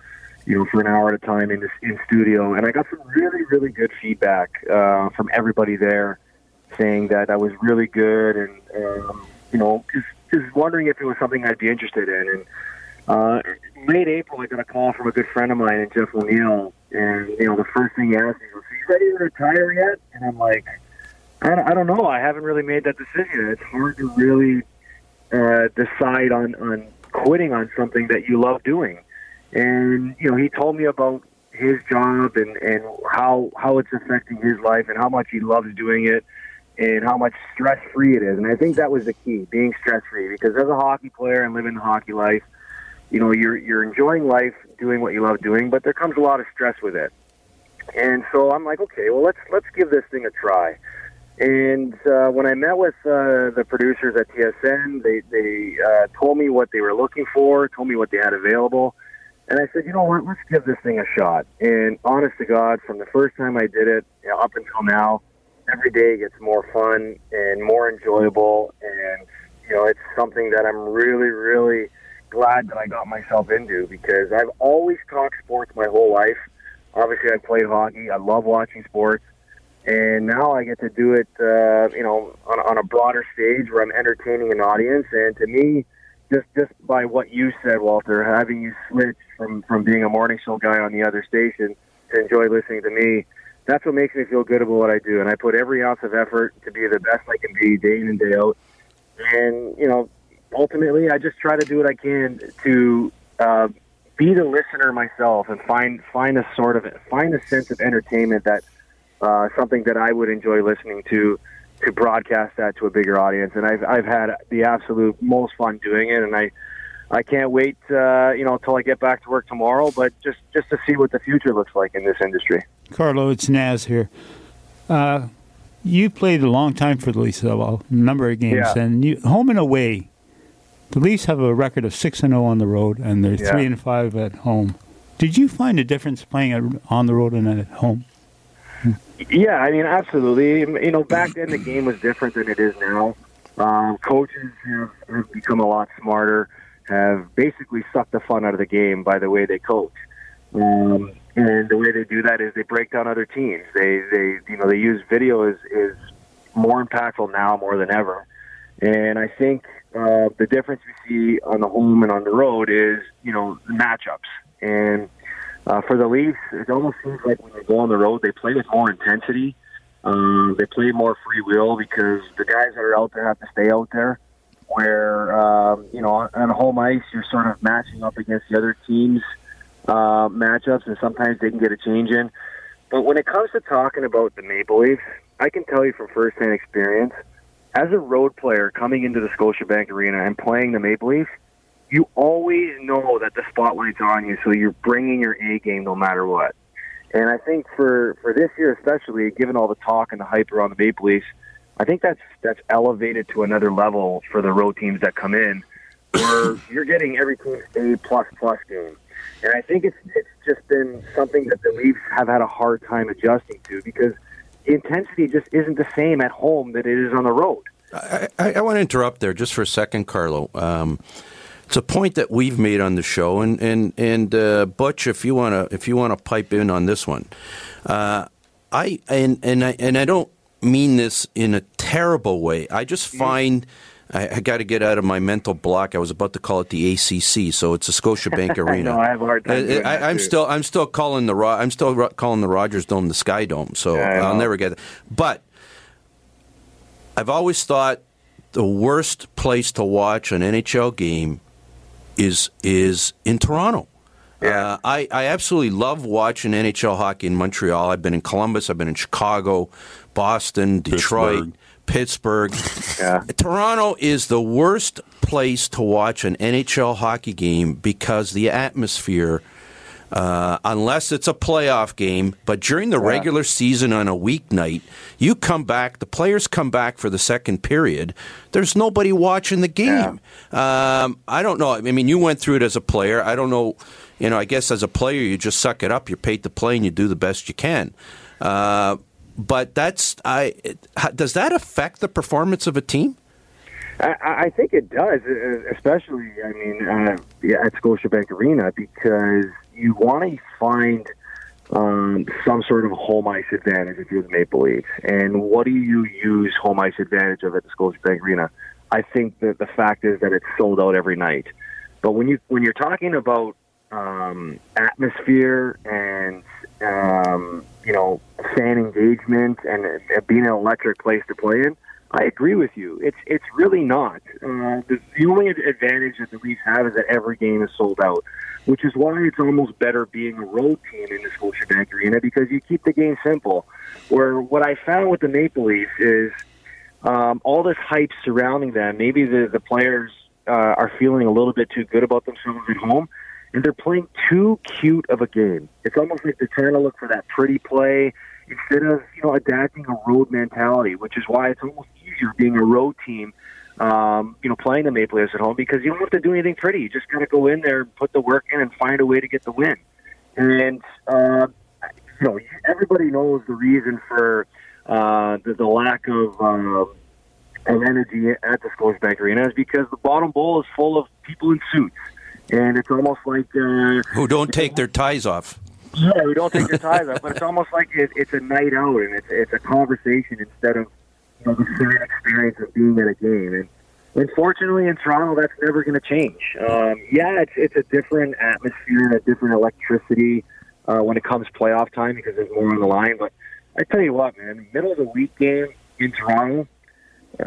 you know, for an hour at a time in this in studio, and I got some really, really good feedback uh, from everybody there, saying that I was really good, and um, you know, just just wondering if it was something I'd be interested in. And uh, late April, I got a call from a good friend of mine, and Jeff O'Neill, and you know, the first thing he asked me was, "Are you ready to retire yet?" And I'm like, I don't, I don't know. I haven't really made that decision. It's hard to really uh, decide on on quitting on something that you love doing. And you know, he told me about his job and and how how it's affecting his life and how much he loves doing it and how much stress free it is. And I think that was the key, being stress free. Because as a hockey player and living the hockey life, you know, you're you're enjoying life, doing what you love doing, but there comes a lot of stress with it. And so I'm like, okay, well let's let's give this thing a try. And uh, when I met with uh, the producers at TSN, they they uh, told me what they were looking for, told me what they had available, and I said, you know what, let's give this thing a shot. And honest to God, from the first time I did it you know, up until now, every day gets more fun and more enjoyable, and you know, it's something that I'm really, really glad that I got myself into because I've always talked sports my whole life. Obviously, I played hockey. I love watching sports and now I get to do it, uh, you know, on, on a broader stage where I'm entertaining an audience. And to me, just just by what you said, Walter, having you switch from from being a morning show guy on the other station to enjoy listening to me, that's what makes me feel good about what I do. And I put every ounce of effort to be the best I can be day in and day out. And you know, ultimately, I just try to do what I can to. Uh, be the listener myself and find find a sort of find a sense of entertainment that uh, something that I would enjoy listening to to broadcast that to a bigger audience. And I've I've had the absolute most fun doing it, and I I can't wait uh, you know until I get back to work tomorrow. But just just to see what the future looks like in this industry. Carlo, it's Naz here. Uh, you played a long time for the well, a number of games, Yeah. and you home and away. The Leafs have a record of six and zero on the road, and they're Yeah. three and five at home. Did you find a difference playing on the road and at home? Yeah, I mean, absolutely. You know, back then the game was different than it is now. Um, coaches have, have become a lot smarter, have basically sucked the fun out of the game by the way they coach. Um, and the way they do that is they break down other teams. They, they, you know, they use video is is more impactful now more than ever. And I think uh, the difference we see on the home and on the road is, you know, matchups. And uh, for the Leafs, it almost seems like when they go on the road, they play with more intensity. Um, they play more free will because the guys that are out there have to stay out there. Where um, you know on, on home ice, you're sort of matching up against the other teams' uh, matchups, and sometimes they can get a change in. But when it comes to talking about the Maple Leafs, I can tell you from firsthand experience, as a road player coming into the Scotiabank Arena and playing the Maple Leafs, you always know that the spotlight's on you, so you're bringing your A game no matter what. And I think for for this year, especially given all the talk and the hype around the Maple Leafs, I think that's that's elevated to another level for the road teams that come in, where you're getting every team's A plus plus game. And I think it's it's just been something that the Leafs have had a hard time adjusting to because intensity just isn't the same at home that it is on the road. I, I, I want to interrupt there just for a second, Carlo. Um, it's a point that we've made on the show, and and and uh, Butch, if you want to if you want to pipe in on this one, uh, I and and I and I don't mean this in a terrible way. I just find. I, I got to get out of my mental block. I was about to call it the ACC, so it's a Scotiabank Arena. know, I have a hard time doing I, that, I'm too. still, I'm still calling the, Ro- I'm still ro- calling the Rogers Dome the Sky Dome. So Yeah, I I'll never get it. But I've always thought the worst place to watch an NHL game is is in Toronto. Uh, I, I absolutely love watching NHL hockey in Montreal. I've been in Columbus, I've been in Chicago, Boston, Detroit, Pittsburgh. Toronto is the worst place to watch an NHL hockey game because the atmosphere, uh, unless it's a playoff game, but during the regular season on a weeknight, you come back, the players come back for the second period. There's nobody watching the game. Um, I don't know. I mean, you went through it as a player. I don't know. You know, I guess as a player, you just suck it up. You're paid to play and you do the best you can. Uh, but that's I. Does that affect the performance of a team? I, I think it does, especially I mean uh, yeah, at Scotiabank Arena because you want to find um, some sort of home ice advantage if you're the Maple Leafs. And what do you use home ice advantage of at the Scotiabank Arena? I think that the fact is that it's sold out every night. But when you when you're talking about um, atmosphere and um, you know fan engagement and uh, being an electric place to play in, I agree with you. It's it's really not. Uh, the, the only advantage that the Leafs have is that every game is sold out, which is why it's almost better being a road team in the Scotiabank Arena because you keep the game simple. Where what I found with the Maple Leafs is um, all this hype surrounding them. Maybe the the players uh, are feeling a little bit too good about themselves at home, and they're playing too cute of a game. It's almost like they're trying to look for that pretty play instead of you know adapting a road mentality, which is why it's almost easier being a road team. Um, you know, playing the Maple Leafs at home because you don't have to do anything pretty. You just got to go in there put the work in and find a way to get the win. And uh, you know, everybody knows the reason for uh, the, the lack of uh, of energy at the Scotiabank Arena is because the bottom bowl is full of people in suits, and it's almost like uh, who don't take their ties off. Yeah, we don't take their ties off, but it's almost like it, it's a night out and it's it's a conversation instead of you know the fan experience of being at a game. And unfortunately, in Toronto, that's never going to change. Um, yeah, it's it's a different atmosphere and a different electricity uh, when it comes playoff time because there's more on the line. But I tell you what, man, middle of the week game in Toronto,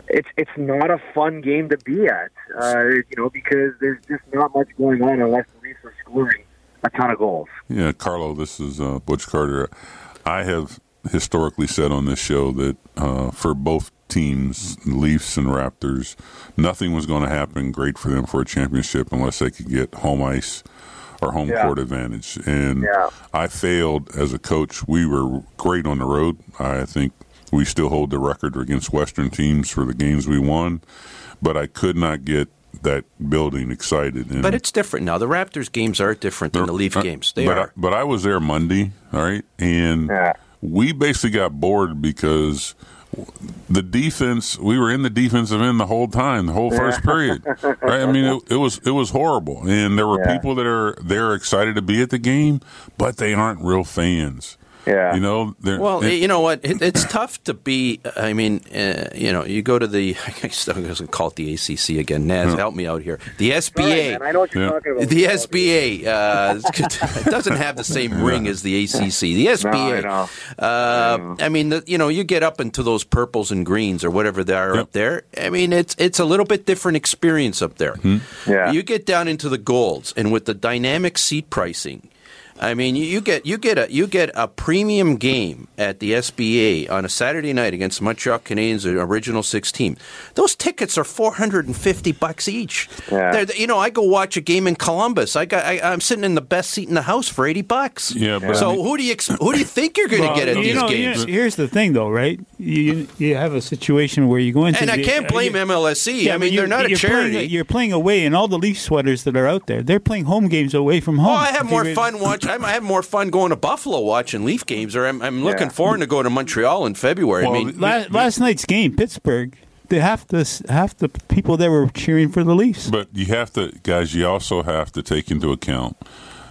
it's it's not a fun game to be at. Uh, you know, because there's just not much going on unless the Leafs are scoring a ton of goals. Yeah, Carlo, this is uh, Butch Carter. I have historically said on this show that uh, for both teams, Leafs and Raptors, nothing was going to happen great for them for a championship unless they could get home ice or home Yeah. court advantage. And Yeah. I failed as a coach. We were great on the road. I think we still hold the record against Western teams for the games we won, but I could not get that building excited. And But it's different now. The Raptors games are different than the Leaf uh, games. They but are. I, but I was there Monday, all right, and we basically got bored because the defense. We were in the defensive end the whole time, the whole first period. Right? I mean, it, it was it was horrible, and there were Yeah. people that are they're excited to be at the game, but they aren't real fans. Yeah, you know. they're- Well, it- you know what? It, it's tough to be. I mean, uh, you know, you go to the. I guess I'm going to call it the ACC again. Naz, help me out here. The SBA. Right, man, I know what you're talking about. The SBA uh, it doesn't have the same ring as the ACC. The SBA. know. Uh, I mean, the, you know, you get up into those purples and greens or whatever they are up there. I mean, it's it's a little bit different experience up there. Yeah. You get down into the golds, and with the dynamic seat pricing. I mean, you, you get you get a you get a premium game at the SBA on a Saturday night against Montreal Canadiens, the original six team. Those tickets are four hundred and fifty bucks each. Yeah. You know, I go watch a game in Columbus. I got I, I'm sitting in the best seat in the house for eighty bucks. Yeah, but- so who do you ex- who do you think you're going to Well, get at you these know, games? here's the thing, though, right? You you have a situation where you go into And I can't blame uh, MLSE. Yeah, I mean, you- they're not a you're charity. Playing, you're playing away, and all the Leaf sweaters that are out there, they're playing home games away from home. Oh, I have more fun watch. I have more fun going to Buffalo watching Leaf games, or I'm, I'm looking Yeah. forward to going to Montreal in February. I mean, last, last night's game, Pittsburgh, They half the half the people that were cheering for the Leafs. But you have to, guys. You also have to take into account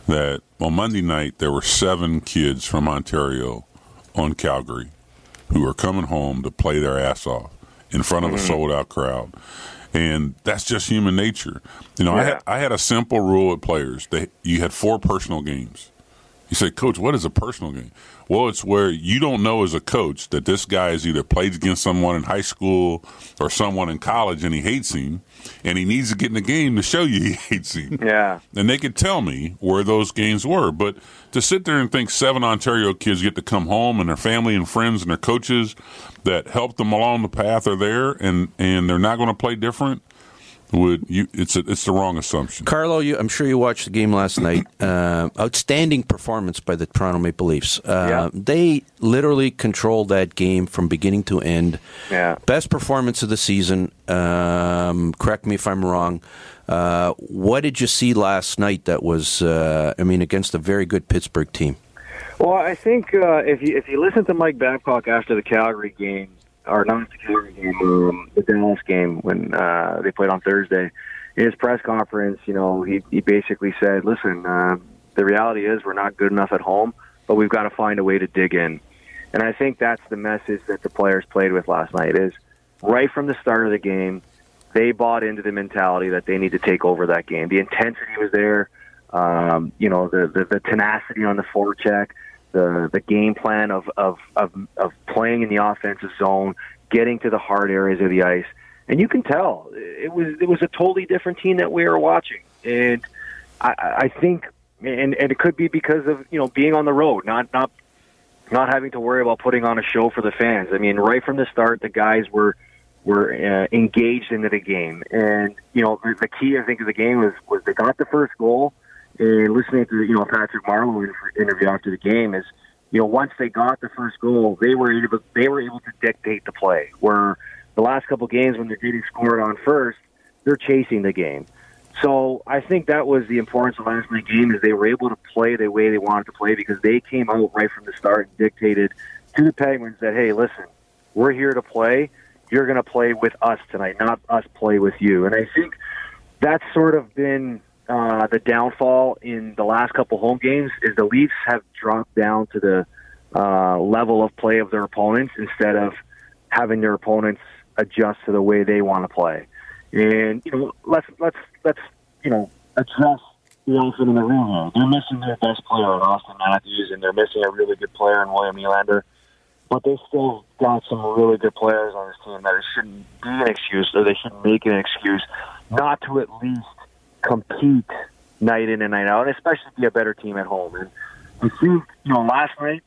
that on Monday night there were seven kids from Ontario on Calgary who are coming home to play their ass off in front of a mm-hmm. sold out crowd, and that's just human nature. You know, I had I had a simple rule with players. They you had four personal games. You say, Coach, what is a personal game? Well, it's where you don't know as a coach that this guy has either played against someone in high school or someone in college and he hates him, and he needs to get in the game to show you he hates him. Yeah. And they could tell me where those games were. But to sit there and think seven Ontario kids get to come home and their family and friends and their coaches that helped them along the path are there and, and they're not going to play different would you it's a, it's the wrong assumption. Carlo, you, I'm sure you watched the game last night. Uh, outstanding performance by the Toronto Maple Leafs. Uh, Yeah. They literally controlled that game from beginning to end. Yeah. Best performance of the season. Um, correct me if I'm wrong. Uh, what did you see last night that was, uh, I mean, against a very good Pittsburgh team? Well, I think uh, if you if you listen to Mike Babcock after the Calgary game, the Calgary game, um, the Dallas game when uh, they played on Thursday, in his press conference, you know, he he basically said, "Listen, uh, The reality is we're not good enough at home, but we've got to find a way to dig in. And I think that's the message that the players played with last night is right from the start of the game, they bought into the mentality that they need to take over that game. The intensity was there. Um, you know, the, the, the tenacity on the forecheck, the, the game plan of, of, of, of playing in the offensive zone, getting to the hard areas of the ice. And you can tell it was, it was a totally different team that we were watching. And I, I think, and, and it could be because of, you know, being on the road, not, not, not having to worry about putting on a show for the fans. I mean, right from the start, the guys were, were uh, engaged into the game. And you know, the, the key I think of the game was was they got the first goal. And listening to you know Patrick Marleau interview after the game is, you know, once they got the first goal, they were able they were able to dictate the play. Where the last couple games when they didn't score it on first, they're chasing the game. So I think that was the importance of last night's game is they were able to play the way they wanted to play because they came out right from the start and dictated to the Penguins that hey, listen, we're here to play you're going to play with us tonight, not us play with you. And I think that's sort of been uh, the downfall in the last couple home games is the Leafs have dropped down to the uh, level of play of their opponents instead of having their opponents adjust to the way they want to play. And you know, let's let's let's you know address the elephant in the room here. They're missing their best player in Auston Matthews, and they're missing a really good player in William Nylander but they still got some really good players on this team that it shouldn't be an excuse, or they shouldn't make an excuse not to at least compete night in and night out, and especially be a better team at home. And I think, you know, last night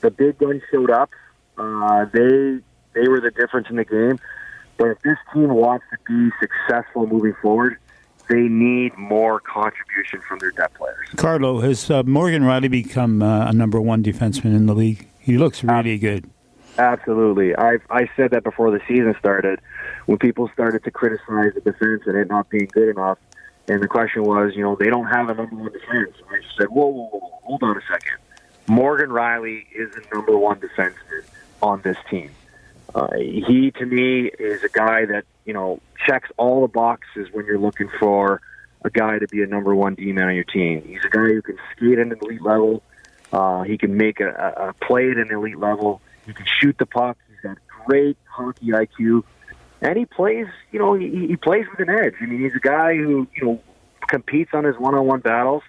the big guns showed up. Uh, they they were the difference in the game. But if this team wants to be successful moving forward, they need more contribution from their depth players. Carlo, has uh, Morgan Rielly become uh, a number one defenseman in the league? He looks really good. Absolutely. I I said that before the season started, when people started to criticize the defense and it not being good enough. And the question was, you know, they don't have a number one defense. And I said, whoa, whoa, whoa, hold on a second. Morgan Rielly is the number one defenseman on this team. Uh, he, to me, is a guy that, you know, checks all the boxes when you're looking for a guy to be a number one D man on your team. He's a guy who can skate at an elite level. Uh, he can make a, a play at an elite level. He can shoot the puck. He's got great hockey IQ, and he plays. You know, he, he plays with an edge. I mean, he's a guy who you know competes on his one-on-one battles,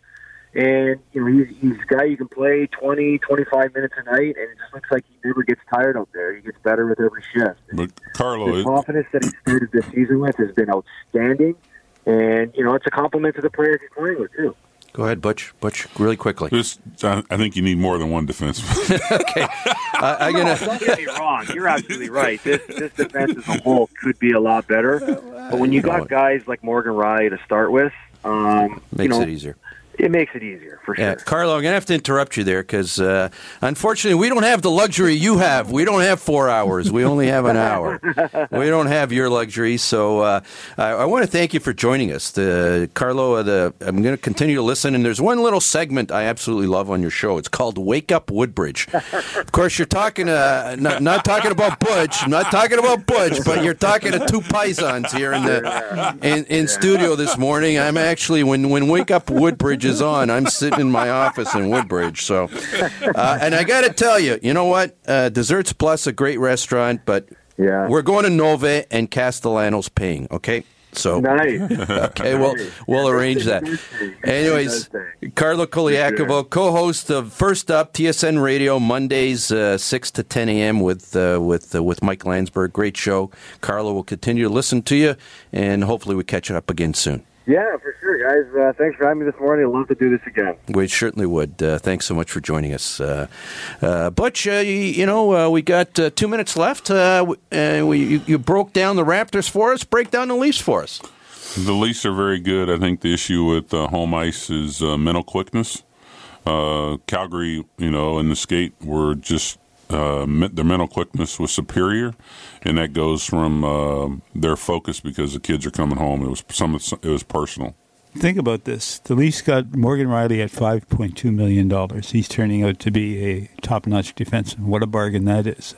and you know he's he's a guy you can play 20, 25 minutes a night, and it just looks like he never gets tired out there. He gets better with every shift. But Carlo, the confidence that he's started this season with has been outstanding, and you know it's a compliment to the players he's playing with too. Go ahead, Butch. Butch, really quickly. This, I think you need more than one defenseman. okay, uh, I'm gonna. No, don't get me wrong. You're absolutely right. This this defense as a whole could be a lot better. But when you got guys like Morgan Rielly to start with, um, makes you know, it easier it makes it easier for sure. Yeah, Carlo, I'm going to have to interrupt you there because uh, unfortunately we don't have the luxury you have. We don't have four hours. We only have an hour. we don't have your luxury. So uh, I, I, want to thank you for joining us. The Carlo, uh, the, I'm going to continue to listen. And there's one little segment I absolutely love on your show. It's called Wake Up Woodbridge. of course, you're talking uh, not, not, talking about Butch, not talking about Butch, but you're talking to two Pisons here in the in, in studio this morning. I'm actually when when Wake Up Woodbridge is on. I'm sitting in my office in Woodbridge. So, uh, and I got to tell you, you know what? Uh, Desserts Plus, a great restaurant, but yeah. we're going to Nove and Castellano's paying. Okay. So nice. Okay, well we'll arrange that. Anyways, Carlo Colaiacovo, co-host of First Up TSN Radio Mondays uh, six to ten a.m. with uh, with uh, with Mike Landsberg. Great show. Carlo will continue to listen to you, and hopefully we catch up again soon. Yeah, for sure, guys. Uh, thanks for having me this morning. I'd love to do this again. We certainly would. Uh, thanks so much for joining us. Uh, uh Butch, uh, you, you, know, uh, we got two minutes left. we, you, you, broke down the Raptors for us. Break down the Leafs for us. The Leafs are very good. I think the issue with home ice is mental quickness. Calgary, you know, and the skate were just uh, their mental quickness was superior, and that goes from uh, their focus because the kids are coming home. It was some. It was personal. Think about this: the Leafs got Morgan Rielly at five point two million dollars. He's turning out to be a top-notch defenseman. What a bargain that is!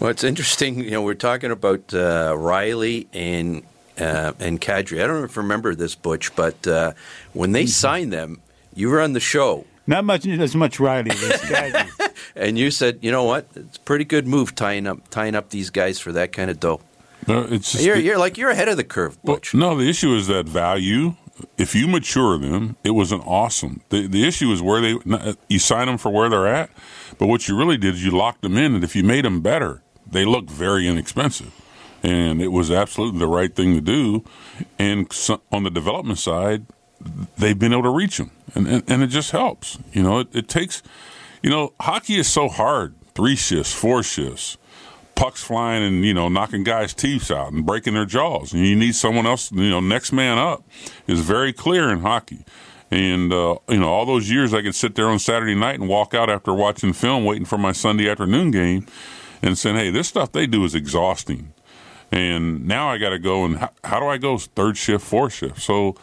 Well, it's interesting. You know, we're talking about uh, Rielly and uh, and Kadri. I don't know if you remember this, Butch, but uh, when they mm-hmm. signed them, you were on the show. Not much as much Rielly. This guy. and you said, you know what? It's a pretty good move tying up tying up these guys for that kind of dough. No, it's just You're, the- you're like you're ahead of the curve, Well, Butch. no, the issue is that value. If you mature them, it was an awesome. The the issue is where they uh, you sign them for where they're at, but what you really did is you locked them in, and if you made them better, they look very inexpensive, and it was absolutely the right thing to do. And so, on the development side, they've been able to reach them, and and, and it just helps. You know, it, it takes. You know, hockey is so hard. Three shifts, four shifts pucks flying and you know knocking guys' teeth out and breaking their jaws, and you need someone else. You know, next man up is very clear in hockey. And uh, you know, all those years I could sit there on Saturday night and walk out after watching film, waiting for my Sunday afternoon game, and saying, "Hey, this stuff they do is exhausting." And now I got to go and how, how do I go third shift, fourth shift? So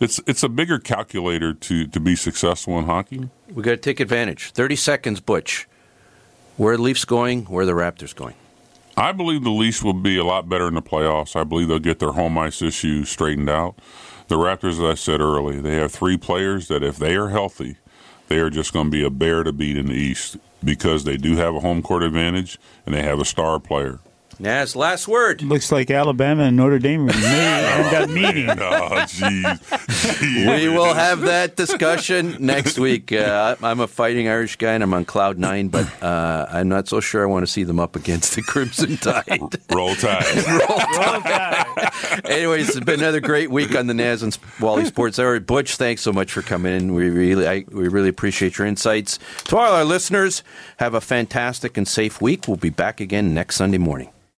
it's it's a bigger calculator to to be successful in hockey. We got to take advantage. Thirty seconds, Butch. Where are the Leafs going? Where are the Raptors going? I believe the Leafs will be a lot better in the playoffs. I believe they'll get their home ice issues straightened out. The Raptors, as I said earlier, they have three players that, if they are healthy, they are just going to be a bear to beat in the East because they do have a home court advantage and they have a star player. Naz, last word. Looks like Alabama and Notre Dame may end up meeting. Oh, jeez. We will have that discussion next week. Uh, I'm a fighting Irish guy and I'm on cloud nine, but uh, I'm not so sure I want to see them up against the Crimson Tide. Roll Tide. Anyways, it's been another great week on the Naz and Wally Sports Hour. Butch, thanks so much for coming in. We really, I, we really appreciate your insights. To all our listeners, have a fantastic and safe week. We'll be back again next Sunday morning.